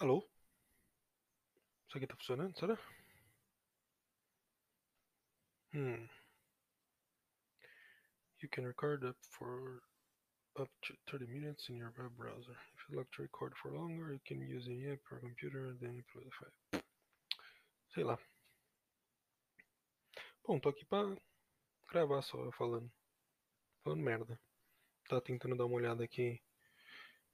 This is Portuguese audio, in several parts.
Alô? Isso aqui tá funcionando, será? Hmm. You can record up for up to 30 minutes in your web browser. If you'd like to record for longer, you can use an app or computer and then upload the file. Sei lá. Bom, tô aqui pra gravar só falando. Falando merda. Tava tentando dar uma olhada aqui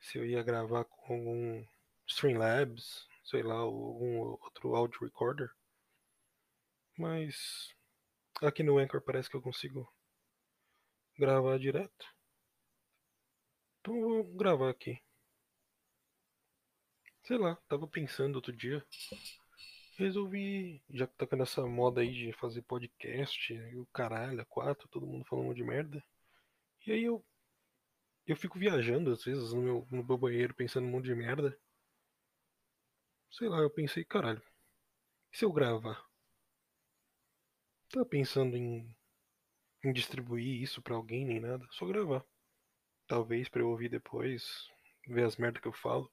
se eu ia gravar com algum Streamlabs, sei lá, algum outro audio recorder. Mas aqui no Anchor parece que eu consigo gravar direto. Então vou gravar aqui. Sei lá, tava pensando outro dia. Resolvi, já que tá com essa moda aí de fazer podcast, e o caralho, quatro, todo mundo falando de merda. E aí eu eu fico viajando às vezes no meu, no meu banheiro pensando um monte de merda. Sei lá, eu pensei, caralho, e se eu gravar? Tava pensando em, em distribuir isso pra alguém nem nada, só gravar. Talvez pra eu ouvir depois, ver as merdas que eu falo.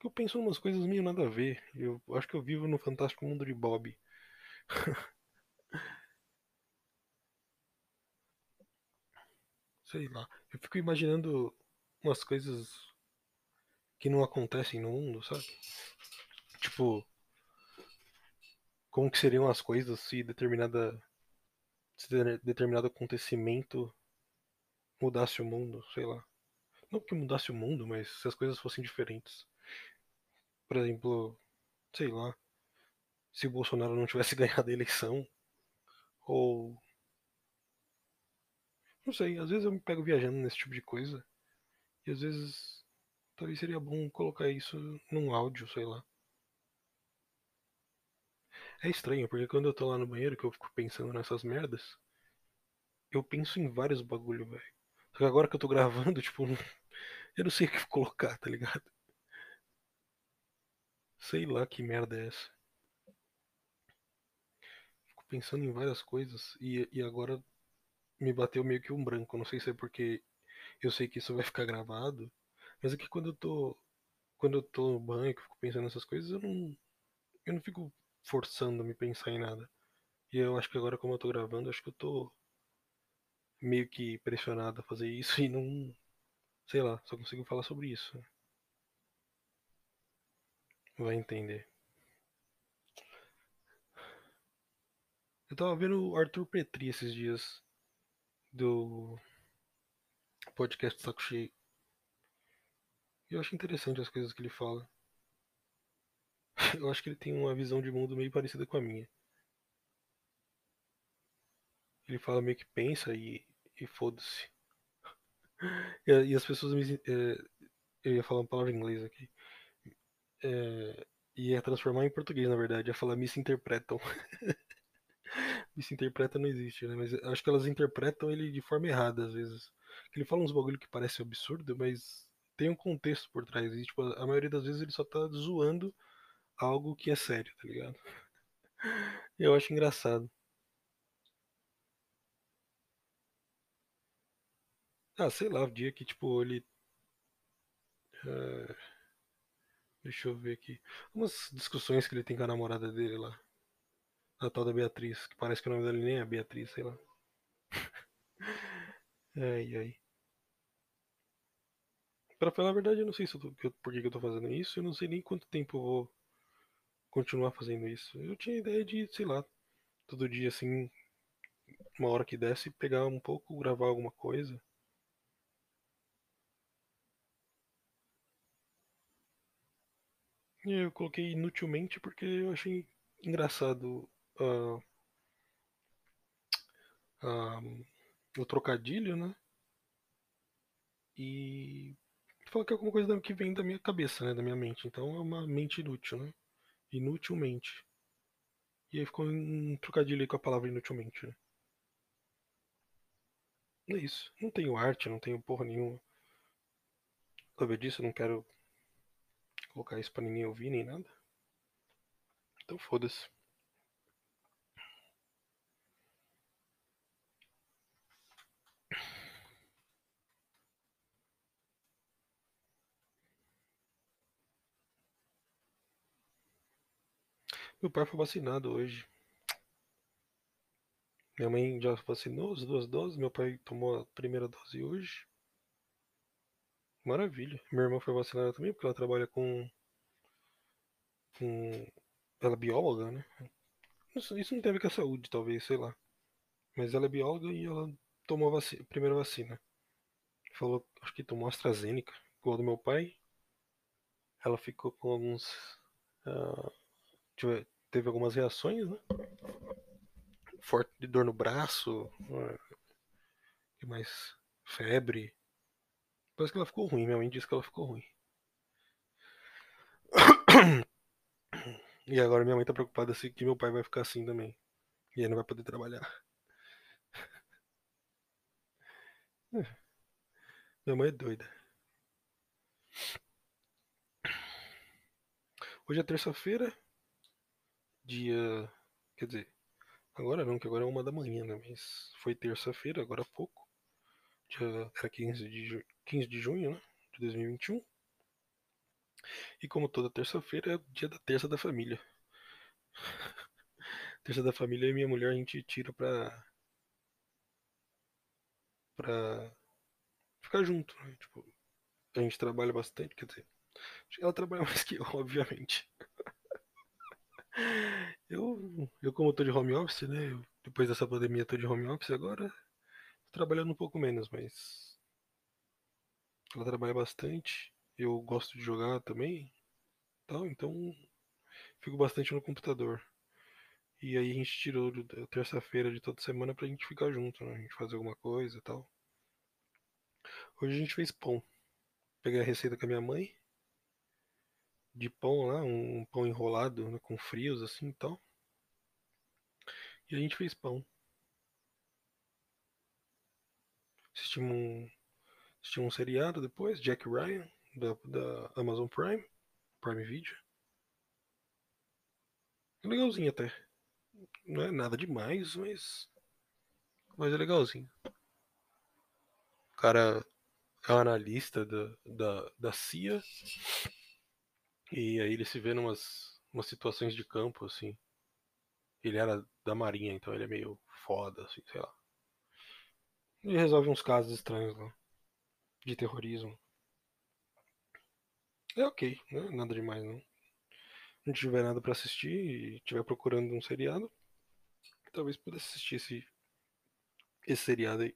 Que eu penso umas coisas meio nada a ver. Eu acho que eu vivo no fantástico mundo de Bob. Sei lá. Eu fico imaginando umas coisas que não acontecem no mundo, sabe? Tipo, como que seriam as coisas se determinada se de- determinado acontecimento mudasse o mundo, sei lá. Não que mudasse o mundo, mas se as coisas fossem diferentes. Por exemplo, sei lá, se o Bolsonaro não tivesse ganhado a eleição, ou não sei, às vezes eu me pego viajando nesse tipo de coisa, e às vezes talvez seria bom colocar isso num áudio, sei lá. É estranho, porque quando eu tô lá no banheiro que eu fico pensando nessas merdas, eu penso em vários bagulho, velho. Só que agora que eu tô gravando, tipo, eu não sei o que colocar, tá ligado? Sei lá que merda é essa. Fico pensando em várias coisas e, e agora me bateu meio que um branco. Não sei se é porque eu sei que isso vai ficar gravado, mas é que quando eu tô quando eu tô no banho, que eu fico pensando nessas coisas, eu não eu não fico forçando a me pensar em nada. E eu acho que agora como eu tô gravando, acho que eu tô meio que pressionado a fazer isso e não, sei lá, só consigo falar sobre isso. Vai entender. Eu tava vendo o Arthur Petri esses dias do podcast Saco Cheio. E eu acho interessante as coisas que ele fala. Eu acho que ele tem uma visão de mundo meio parecida com a minha. Ele fala meio que pensa e, e foda-se. E, e as pessoas me. é, eu ia falar uma palavra em inglês aqui. É, ia transformar em português, na verdade. Ia falar misinterpretam. Misinterpreta não existe, né? Mas acho que elas interpretam ele de forma errada, às vezes. Ele fala uns bagulho que parece absurdo, mas tem um contexto por trás. E, tipo, a maioria das vezes ele só tá zoando algo que é sério, tá ligado? Eu acho engraçado. Ah, sei lá, o dia que, tipo, ele. eh, deixa eu ver aqui. Umas discussões que ele tem com a namorada dele lá. A tal da Beatriz, que parece que o nome dele nem é Beatriz, sei lá. Ai, ai. Pra falar a verdade, eu não sei se eu tô- eu tô fazendo isso. Eu não sei nem quanto tempo eu vou continuar fazendo isso. Eu tinha ideia de, sei lá, todo dia, assim, uma hora que desse, pegar um pouco, gravar alguma coisa. E eu coloquei inutilmente porque eu achei engraçado ah, ah, o trocadilho, né? E falar que é alguma coisa que vem da minha cabeça, né? Da minha mente. Então é uma mente inútil, né? Inutilmente. E aí ficou um trocadilho aí com a palavra inutilmente, né? É isso. Não tenho arte, não tenho porra nenhuma. Disse, eu não quero colocar isso pra ninguém ouvir nem nada. Então foda-se. Meu pai foi vacinado hoje. Minha mãe já vacinou as duas doses. Meu pai tomou a primeira dose hoje. Maravilha. Minha irmã foi vacinada também, porque ela trabalha com. com. Ela é bióloga, né? Isso, isso não tem a ver com a saúde, talvez, sei lá. Mas ela é bióloga e ela tomou a, vacina, a primeira vacina. Falou, acho que tomou AstraZeneca, igual do meu pai. Ela ficou com alguns. Uh, teve algumas reações, né? Forte de dor no braço. Uh, que mais? Febre. Parece que ela ficou ruim, minha mãe disse que ela ficou ruim. E agora minha mãe tá preocupada se que meu pai vai ficar assim também. E aí não vai poder trabalhar. Minha mãe é doida. Hoje é terça-feira, dia. Quer dizer, agora não, que agora é uma da manhã, né? Mas foi terça-feira, agora há pouco. Dia, era 15 de, 15 de junho, né? De 2021. E como toda terça-feira é o dia da terça da família. terça da família e minha mulher a gente tira pra. pra ficar junto, né? Tipo, a gente trabalha bastante, quer dizer, ela trabalha mais que eu, obviamente. Eu, eu como tô de home office, né? Eu, depois dessa pandemia tô de home office agora, trabalhando um pouco menos, mas ela trabalha bastante. Eu gosto de jogar também, tal, então fico bastante no computador. E aí a gente tirou terça-feira de toda semana pra gente ficar junto, né? A gente fazer alguma coisa e tal. Hoje a gente fez pão. Peguei a receita com a minha mãe. De pão lá, um pão enrolado né, com frios assim e tal. E a gente fez pão. Assistimos um, assistimos um seriado depois, Jack Ryan, da, da Amazon Prime, Prime Video. Legalzinho até. Não é nada demais, mas. Mas é legalzinho. O cara é um analista da, da, da CIA. E aí ele se vê numas umas situações de campo, assim. Ele era da marinha, então ele é meio foda, assim, sei lá. Ele resolve uns casos estranhos lá. De terrorismo. É ok, né? Nada demais não. Não tiver nada para assistir e estiver procurando um seriado, talvez pudesse assistir esse, esse seriado aí.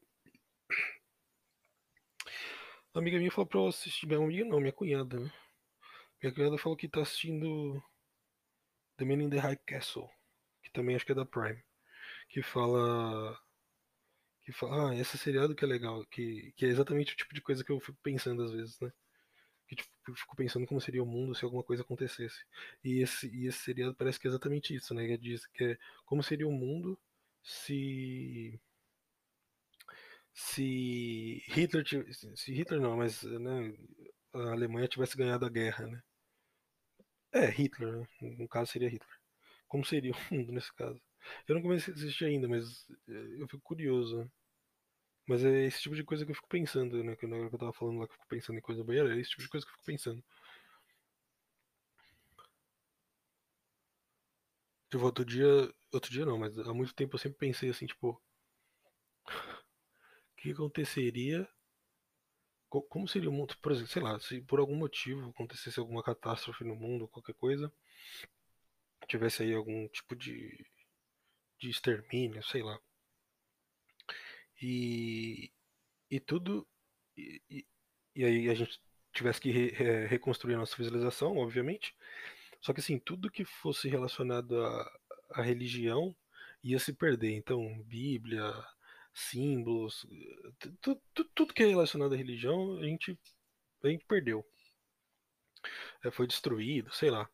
Uma amiga minha falou pra eu assistir. Minha amiga não, minha cunhada, né? Minha cunhada falou que tá assistindo The Man in the High Castle, que também acho que é da Prime. Que fala. Que fala, ah, esse seriado que é legal, que, que é exatamente o tipo de coisa que eu fico pensando às vezes, né? Que tipo, eu fico pensando como seria o mundo se alguma coisa acontecesse. E esse, e esse seriado parece que é exatamente isso, né? Que diz que é como seria o mundo se se Hitler se Hitler não, mas né, a Alemanha tivesse ganhado a guerra, né? É, Hitler, né? no caso seria Hitler. Como seria o mundo nesse caso? Eu não comecei a assistir ainda, mas eh, eu fico curioso. Né? Mas é esse tipo de coisa que eu fico pensando, né? Que eu tava falando lá que eu fico pensando em coisa do banheiro, é esse tipo de coisa que eu fico pensando. Tipo, outro dia. Outro dia não, mas há muito tempo eu sempre pensei assim, tipo que aconteceria? Como seria o mundo, por exemplo, sei lá, se por algum motivo acontecesse alguma catástrofe no mundo, qualquer coisa, tivesse aí algum tipo de, de extermínio, sei lá. E, e tudo. E, e, e aí a gente tivesse que re, re, reconstruir a nossa civilização, obviamente. Só que assim, tudo que fosse relacionado à, à religião ia se perder. Então, Bíblia, símbolos, tudo, tudo que é relacionado à religião, a gente, a gente perdeu. É, foi destruído, sei lá.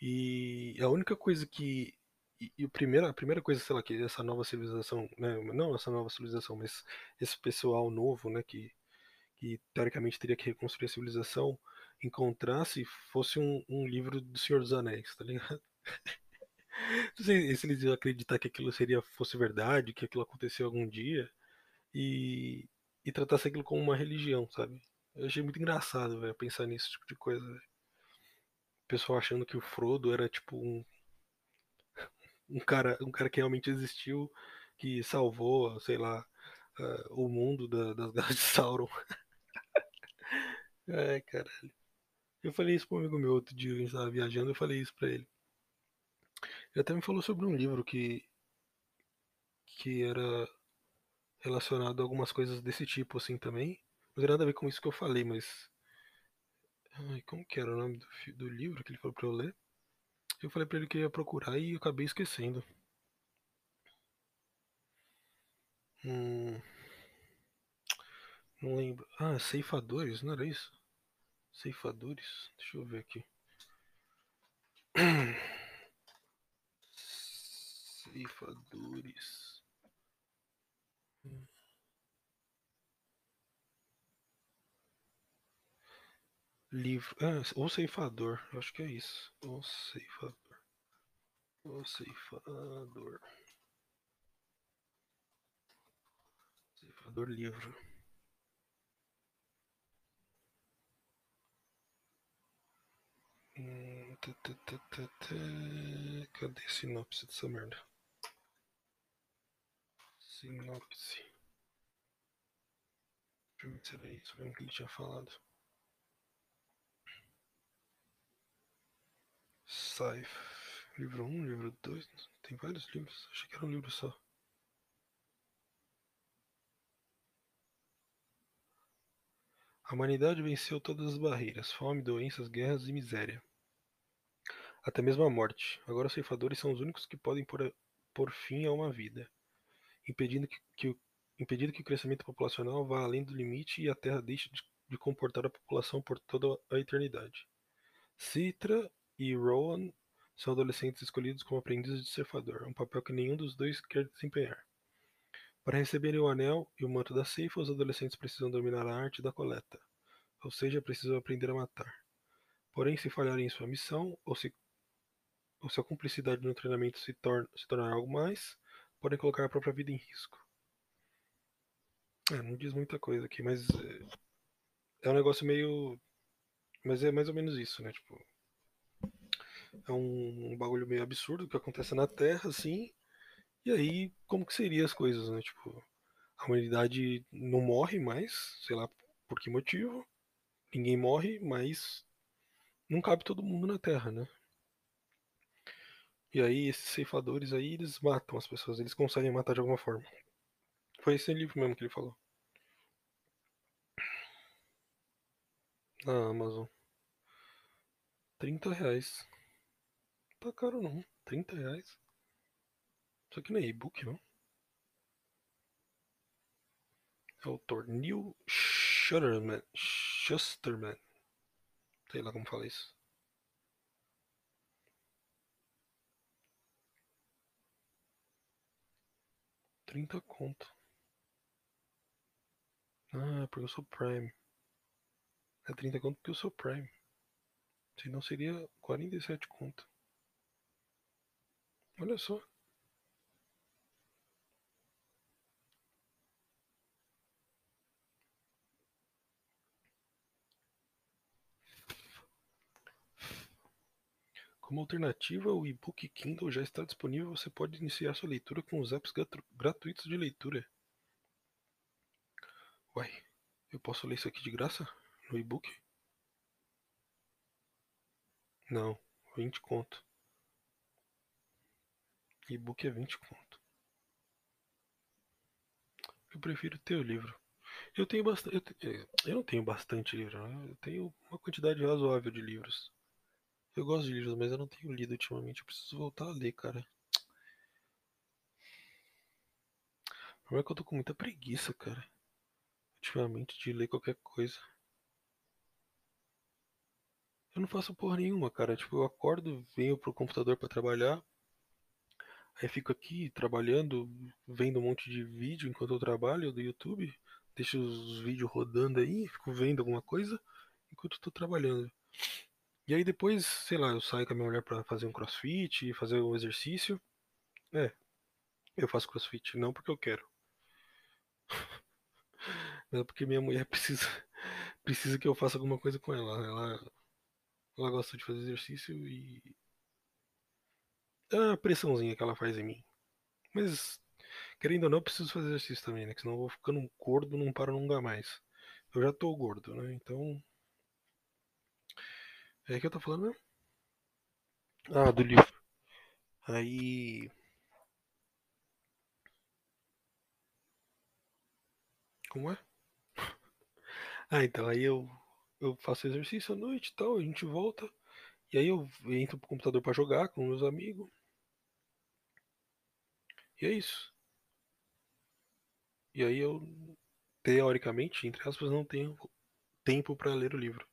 E a única coisa que. E, e a, primeira, a primeira coisa, sei lá, que essa nova civilização, né, não essa nova civilização, mas esse pessoal novo, né, que, que teoricamente teria que reconstruir a civilização, encontrasse fosse um, um livro do Senhor dos Anéis, tá ligado? Não sei se eles acreditar que aquilo seria, fosse verdade, que aquilo aconteceu algum dia, e, e tratasse aquilo como uma religião, sabe? Eu achei muito engraçado, velho, pensar nisso tipo de coisa, O pessoal achando que o Frodo era tipo um, Um cara, um cara que realmente existiu, que salvou, sei lá, uh, o mundo da, das garras de Sauron. Ai, caralho. Eu falei isso pro um amigo meu outro dia, a gente tava viajando, eu falei isso pra ele. Ele até me falou sobre um livro que que era relacionado a algumas coisas desse tipo assim também. Não tem nada a ver com isso que eu falei, mas Ai, como que era o nome do, do livro que ele falou pra eu ler? Eu falei pra ele que ia procurar e acabei esquecendo. Hum, não lembro. Ah, Ceifadores, não era isso? Ceifadores? Deixa eu ver aqui. Ceifadores. Livro. Ah, o ceifador. Acho que é isso. O ceifador. O ceifador. Ceifador livro. Hum, Cadê a sinopse dessa merda? Sinopse. Deixa eu ver se era isso mesmo que ele tinha falado. Saif. Livro 1, livro 2. Tem vários livros. Achei que era um livro só. A humanidade venceu todas as barreiras: fome, doenças, guerras e miséria. Até mesmo a morte. Agora os ceifadores são os únicos que podem pôr, pôr fim a uma vida, impedindo que, que, impedindo que o crescimento populacional vá além do limite e a Terra deixe de, de comportar a população por toda a eternidade. Citra e Rowan são adolescentes escolhidos como aprendizes de ceifador, um papel que nenhum dos dois quer desempenhar. Para receberem o anel e o manto da ceifa, os adolescentes precisam dominar a arte da coleta, ou seja, precisam aprender a matar. Porém, se falharem em sua missão, ou se, ou se a cumplicidade no treinamento se, torna, se tornar algo mais, podem colocar a própria vida em risco. É, não diz muita coisa aqui, mas é, é um negócio meio. Mas é mais ou menos isso, né? Tipo, é um, um bagulho meio absurdo que acontece na Terra, assim. E aí, como que seriam as coisas, né? Tipo, a humanidade não morre mais, sei lá por que motivo. Ninguém morre, mas não cabe todo mundo na Terra, né? E aí, esses ceifadores aí, eles matam as pessoas, eles conseguem matar de alguma forma. Foi esse livro mesmo que ele falou. Na Amazon. 30 reais tá caro não. 30 reais. Isso aqui não é e-book, não. Autor Neil Shusterman. Shusterman. Sei lá como fala isso. Trinta conto. Ah, porque eu sou Prime. É 30 conto porque eu sou Prime. Senão seria 47 conto. Olha só. Como alternativa, o e-book Kindle já está disponível. Você pode iniciar sua leitura com os apps gratuitos de leitura. Uai, eu posso ler isso aqui de graça no e-book? Não, 20 conto. E-book é 20 conto. Eu prefiro ter o livro. Eu tenho bastante. Eu, é, eu não tenho bastante livro, né? eu tenho uma quantidade razoável de livros. Eu gosto de livros, mas eu não tenho lido ultimamente. Eu preciso voltar a ler, cara. O problema é que eu tô com muita preguiça, cara. Ultimamente, de ler qualquer coisa. Eu não faço porra nenhuma, cara. Tipo, eu acordo, venho pro computador para trabalhar, Aí fico aqui trabalhando, vendo um monte de vídeo enquanto eu trabalho do YouTube. Deixo os vídeos rodando aí, fico vendo alguma coisa enquanto estou trabalhando. E aí depois, sei lá, eu saio com a minha mulher para fazer um crossfit, fazer um exercício. É, eu faço crossfit, não porque eu quero. Mas é porque minha mulher precisa, precisa que eu faça alguma coisa com ela. Ela, ela gosta de fazer exercício e É a pressãozinha que ela faz em mim. Mas, querendo ou não, eu preciso fazer exercício também, né? Que senão eu vou ficando gordo, não paro nunca mais. Eu já tô gordo, né? Então. É que eu tô falando mesmo? Ah, do livro. Aí. Como é? Ah, então, aí eu, eu faço exercício à noite e tal, a gente volta. E aí eu entro pro computador pra jogar com meus amigos. E é isso. E aí eu, teoricamente, entre aspas, não tenho tempo pra ler o livro.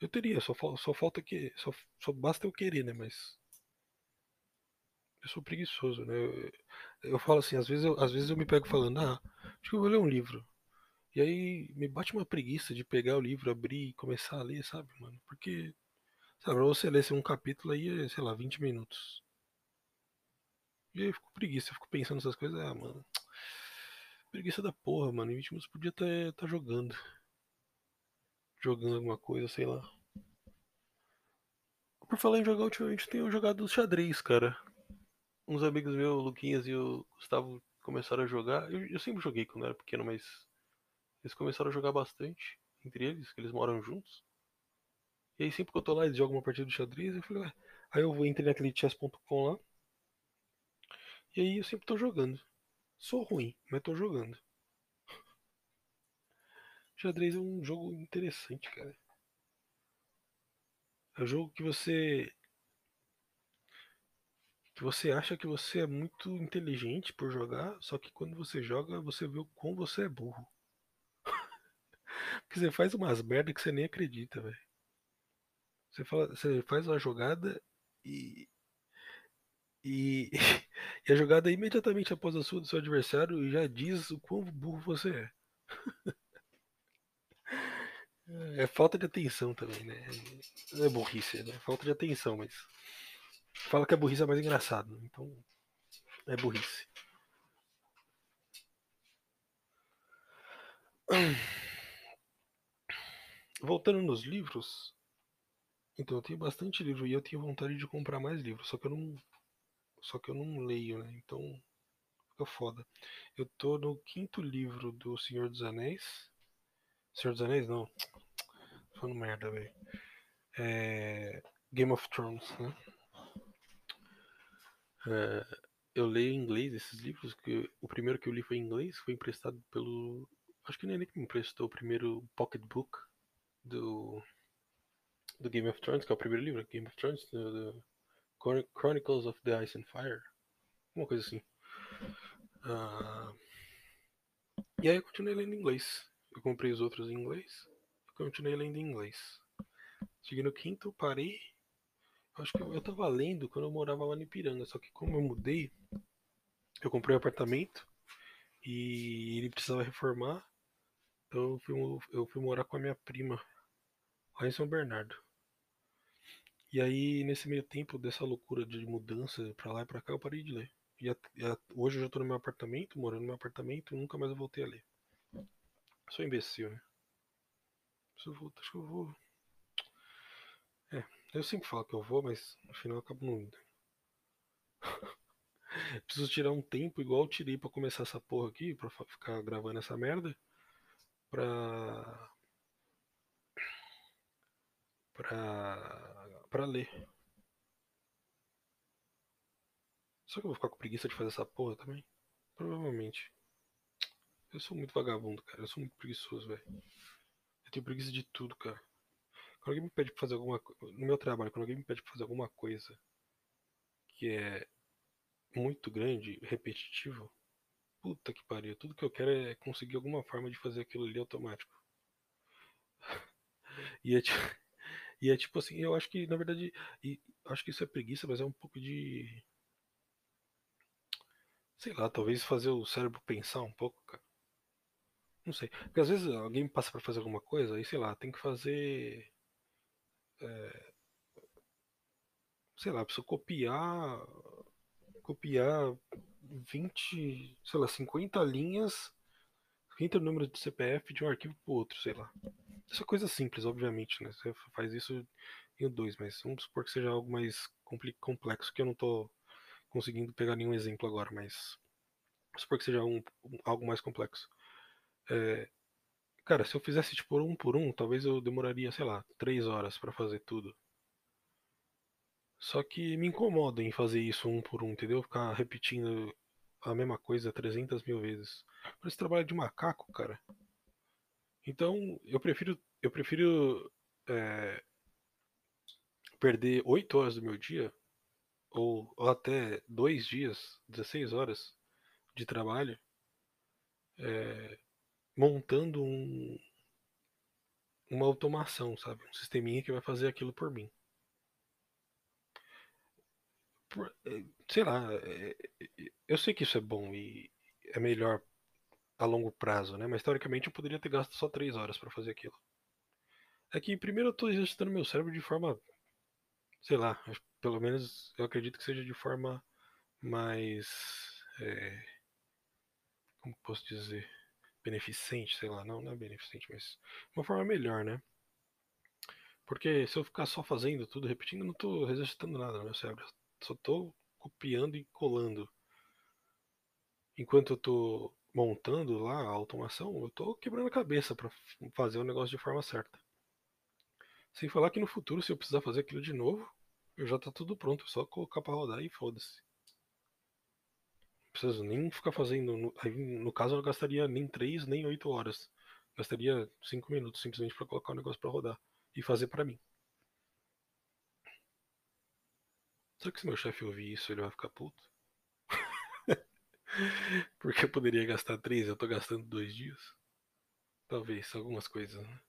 Eu teria, só, só falta que. Só, só basta eu querer, né? Mas eu sou preguiçoso, né? Eu, eu falo assim, às vezes eu, às vezes eu me pego falando, ah, acho que eu vou ler um livro. E aí me bate uma preguiça de pegar o livro, abrir e começar a ler, sabe, mano? Porque, sabe, pra você ler um capítulo aí é, sei lá, 20 minutos. E aí eu fico preguiça, eu fico pensando nessas coisas, ah, mano, preguiça da porra, mano. Em 20 minutos podia estar tá, tá jogando. Jogando alguma coisa, sei lá. Por falar em jogar, ultimamente tenho jogado xadrez, cara. Uns amigos meus, o Luquinhas e o Gustavo, começaram a jogar. Eu, eu sempre joguei quando era pequeno, mas eles começaram a jogar bastante entre eles, que eles moram juntos. E aí sempre que eu tô lá, eles jogam uma partida de xadrez, eu falei, ué. Aí eu vou entrei naquele chess.com lá. E aí eu sempre tô jogando. Sou ruim, mas tô jogando. Xadrez é um jogo interessante, cara. É um jogo que você. que você acha que você é muito inteligente por jogar, só que quando você joga, você vê o quão você é burro. Porque você faz umas merda que você nem acredita, velho. Você, fala, você faz uma jogada e, e, e a jogada é imediatamente após a sua do seu adversário já diz o quão burro você é. É falta de atenção também, né? Não é burrice, né? É falta de atenção, mas. Fala que a burrice é mais engraçado, então é burrice. Voltando nos livros, então eu tenho bastante livro e eu tenho vontade de comprar mais livros, só que eu não, só que eu não leio, né? Então fica foda. Eu tô no quinto livro do Senhor dos Anéis. Senhor dos Anéis não. Tô falando merda, velho. É... Game of Thrones, né? É, eu leio em inglês esses livros, que o primeiro que eu li foi em inglês, foi emprestado pelo. Acho que nem ele que me emprestou o primeiro pocketbook do, do Game of Thrones, que é o primeiro livro, Game of Thrones, do, do Chronicles of the Ice and Fire. Uma coisa assim. Uh, e aí eu continuei lendo inglês. Eu comprei os outros em inglês. Eu continuei lendo em inglês. Cheguei no quinto, parei Acho que eu tava lendo quando eu morava lá no Ipiranga, só que como eu mudei, eu comprei um apartamento e ele precisava reformar, então eu fui, eu fui morar com a minha prima lá em São Bernardo. E aí, nesse meio tempo dessa loucura de mudança pra lá e pra cá, eu parei de ler. E a, a, hoje eu já tô no meu apartamento, morando no meu apartamento, e nunca mais eu voltei a ler. Sou imbecil, né? Acho que eu vou. É, eu sempre falo que eu vou, mas no final eu acabo não indo. Preciso tirar um tempo igual eu tirei pra começar essa porra aqui, pra ficar gravando essa merda. Pra. Pra. Pra ler. Só que eu vou ficar com preguiça de fazer essa porra também? Provavelmente. Eu sou muito vagabundo, cara. Eu sou muito preguiçoso, velho. Eu tenho preguiça de tudo, cara. Quando alguém me pede pra fazer alguma coisa. No meu trabalho, quando alguém me pede pra fazer alguma coisa que é muito grande, repetitivo, puta que pariu. Tudo que eu quero é conseguir alguma forma de fazer aquilo ali automático. e, é, e é tipo assim, eu acho que na verdade. E, acho que isso é preguiça, mas é um pouco de. Sei lá, talvez fazer o cérebro pensar um pouco, cara. Não sei. Porque às vezes alguém passa para fazer alguma coisa e sei lá, tem que fazer é, sei lá, preciso copiar, copiar 20, sei lá, 50 linhas, 50 números de CPF de um arquivo para outro, sei lá. Isso é coisa simples, obviamente, né? Você faz isso em dois, mas vamos supor que seja algo mais complexo que eu não tô conseguindo pegar nenhum exemplo agora, mas supor que seja um, um- algo mais complexo. É, cara, se eu fizesse tipo um por um, talvez eu demoraria, sei lá, três horas pra fazer tudo. Só que me incomoda em fazer isso um por um, entendeu? Ficar repetindo a mesma coisa 300 mil vezes. Parece trabalho de macaco, cara. Então, eu prefiro, eu prefiro é, perder 8 horas do meu dia, ou, ou até dois dias, 16 horas de trabalho, é, montando um, uma automação, sabe? Um sisteminha que vai fazer aquilo por mim. Por- é, sei lá, é, é, eu sei que isso é bom e é melhor a longo prazo, né? Mas teoricamente eu poderia ter gasto só 3 horas para fazer aquilo. É que primeiro eu tô exercitando meu cérebro de forma, sei lá, pelo menos eu acredito que seja de forma mais, é, como posso dizer, beneficente, sei lá, não, não é beneficente, mas uma forma melhor, né? Porque se eu ficar só fazendo tudo, repetindo, eu não tô exercitando nada no meu cérebro. Só tô copiando e colando. Enquanto eu tô montando lá a automação, eu tô quebrando a cabeça para fazer o negócio de forma certa. Sem falar que no futuro, se eu precisar fazer aquilo de novo, eu já tá tudo pronto, é só colocar pra rodar e foda-se. Preciso nem ficar fazendo. No, caso, eu não gastaria nem 3 nem 8 horas. Gastaria 5 minutos simplesmente pra colocar o negócio pra rodar e fazer pra mim. Será que se meu chefe ouvir isso, ele vai ficar puto? Porque eu poderia gastar 3, eu tô gastando 2 dias? Talvez, algumas coisas, né?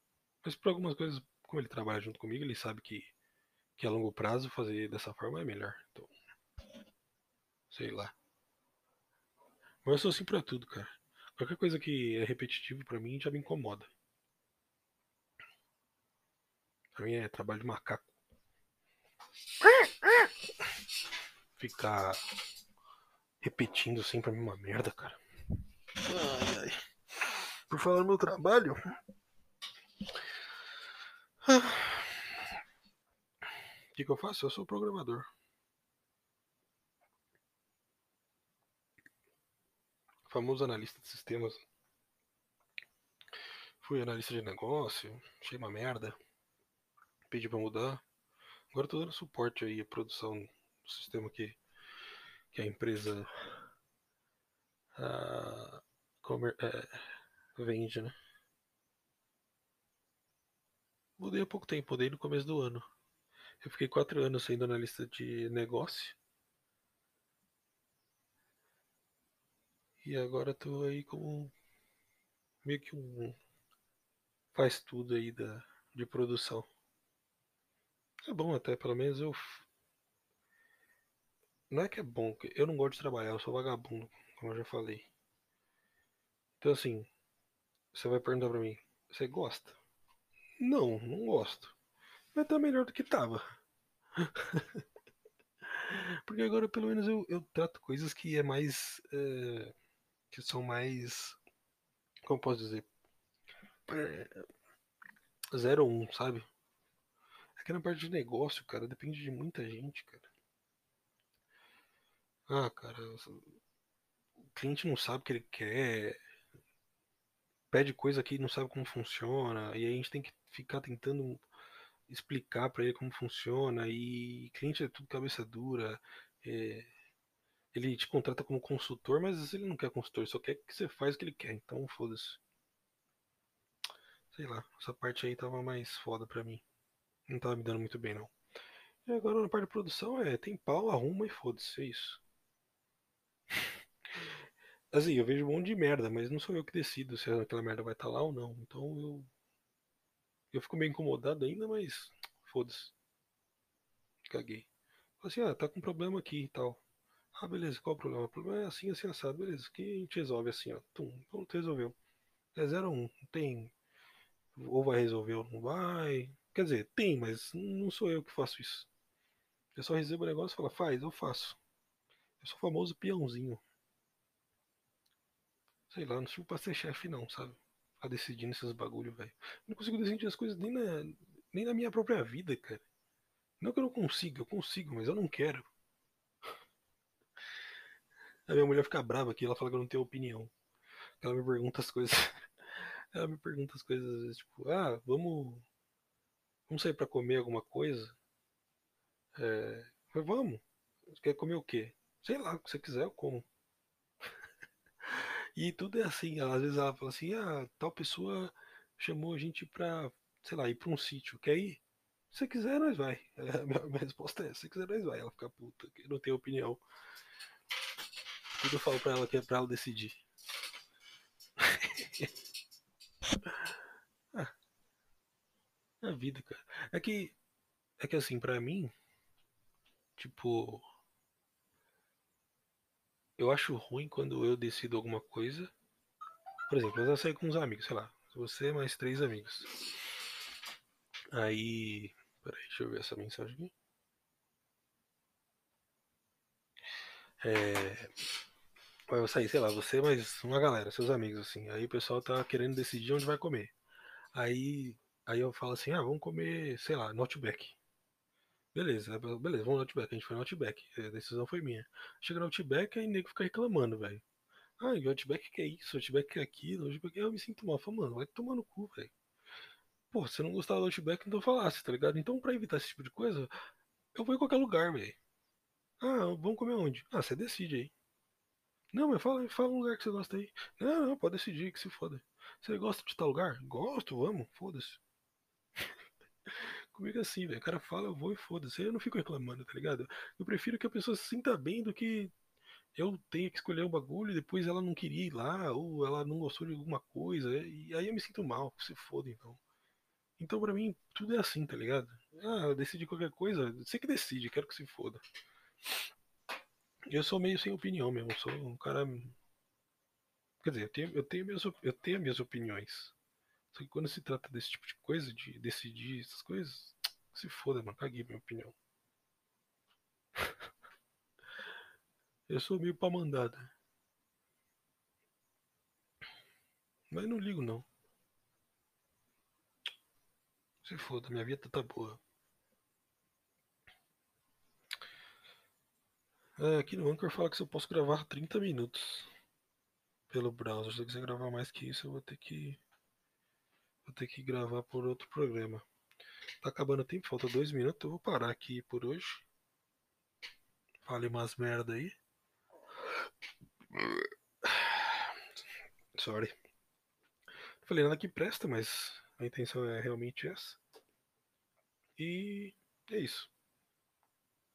Mas por algumas coisas, como ele trabalha junto comigo, ele sabe que, que a longo prazo fazer dessa forma é melhor. Então, sei lá. Mas eu sou assim pra tudo, cara. Qualquer coisa que é repetitivo pra mim já me incomoda. Pra mim é trabalho de macaco. Ficar repetindo sempre a mesma merda, cara. Ai, ai. Por falar no meu trabalho. O que, que eu faço? Eu sou programador. Famoso analista de sistemas. Fui analista de negócio, achei uma merda. Pedi pra mudar. Agora tô dando suporte aí à produção do sistema que, que a empresa ah, comer- é, vende, né? Mudei há pouco tempo, mudei no começo do ano. Eu fiquei quatro anos sendo analista de negócio e agora tô aí como meio que um faz tudo aí da, de produção. É bom até, pelo menos eu. Não é que é bom, eu não gosto de trabalhar, eu sou vagabundo, como eu já falei. Então assim, você vai perguntar pra mim, você gosta? Não, não gosto. Mas tá melhor do que tava. Porque agora pelo menos eu, eu trato coisas que é mais. é, que são mais. Como posso dizer? É, zero um, sabe? É que na parte de negócio, cara, depende de muita gente, cara. Ah, cara, o cliente não sabe o que ele quer, pede coisa que não sabe como funciona, e aí a gente tem que ficar tentando explicar pra ele como funciona, e cliente é tudo cabeça dura, é, ele te contrata como consultor, mas ele não quer consultor, só quer que você faz o que ele quer, então foda-se. Sei lá, essa parte aí tava mais foda pra mim. Não tava me dando muito bem, não. E agora na parte de produção é, tem pau, arruma e foda-se, é isso. Assim, eu vejo um monte de merda, mas não sou eu que decido se aquela merda vai estar lá ou não. Então eu, eu fico meio incomodado ainda, mas foda-se, caguei. Falo assim, ah, tá com problema aqui e tal. Ah, beleza, qual o problema? O problema é assim, assim, assado. Beleza, que a gente resolve assim, ó. Tum, pronto, resolveu. É 0 a 1, não tem. Ou vai resolver ou não vai. Quer dizer, tem, mas não sou eu que faço isso. Eu só recebo o negócio e falo, faz, eu faço. Eu sou o famoso peãozinho. Sei lá, não sirvo pra ser chefe não, sabe? Ficar decidindo esses bagulho, velho. Não consigo decidir as coisas nem na, nem na minha própria vida, cara. Não que eu não consiga, eu consigo, mas eu não quero. A minha mulher fica brava aqui, ela fala que eu não tenho opinião. Ela me pergunta as coisas. Ela me pergunta as coisas, tipo, ah, vamos. Vamos sair pra comer alguma coisa? É, falei, vamos. Quer comer o quê? Sei lá, o que você quiser, eu como. E tudo é assim, às vezes ela fala assim, ah, tal pessoa chamou a gente pra, sei lá, ir pra um sítio, quer ir? Se você quiser, nós vai. A minha, minha resposta é, se quiser, nós vai. Ela fica puta, que não tem opinião. Tudo eu falo pra ela que é pra ela decidir. Ah, a vida, cara. É que, é que assim, pra mim, tipo, eu acho ruim quando eu decido alguma coisa. Por exemplo, eu vou sair com uns amigos, sei lá, você mais três amigos. Aí, peraí, deixa eu ver essa mensagem aqui. É, eu sair, sei lá, você mais uma galera, seus amigos, assim. Aí o pessoal tá querendo decidir onde vai comer. Aí, aí eu falo assim, ah, vamos comer, sei lá, no. Beleza, eu beleza, vamos no Outback. A gente foi no Outback. A decisão foi minha. Chega no Outback, aí o nego fica reclamando, velho. Ah, e o Outback que é isso, o Outback que é aquilo, Outback... Eu me sinto mal. Eu falo, mano, vai tomar no cu, velho. Pô, se você não gostava do Outback, então falasse, tá ligado? Então, pra evitar esse tipo de coisa, eu vou em qualquer lugar, velho. Ah, vamos comer onde? Ah, você decide aí. Não, mas fala, fala um lugar que você gosta aí. Não, não, pode decidir, que se foda. Você gosta de tal lugar? Gosto, vamos, foda-se. Comigo é assim, velho. O cara fala, eu vou e foda-se. Eu não fico reclamando, tá ligado? Eu prefiro que a pessoa se sinta bem do que eu tenha que escolher um bagulho e depois ela não queria ir lá, ou ela não gostou de alguma coisa. E aí eu me sinto mal, se foda então. Então pra mim, tudo é assim, tá ligado? Ah, eu decidi qualquer coisa, você que decide, quero que se foda. Eu sou meio sem opinião mesmo, sou um cara. Quer dizer, eu tenho, eu tenho, minhas, eu tenho minhas opiniões. Só que quando se trata desse tipo de coisa, de decidir essas coisas, se foda, mano, caguei minha opinião. Eu sou meio pra mandada, mas não ligo não. Se foda, minha vida tá boa. É, aqui no Anchor fala que eu posso gravar 30 minutos pelo browser. Se eu quiser gravar mais que isso, eu vou ter que, vou ter que gravar por outro programa. Tá acabando o tempo, falta dois minutos. Eu vou parar aqui por hoje. Fale umas merda aí. Sorry. Não falei nada que presta, mas a intenção é realmente essa. E é isso.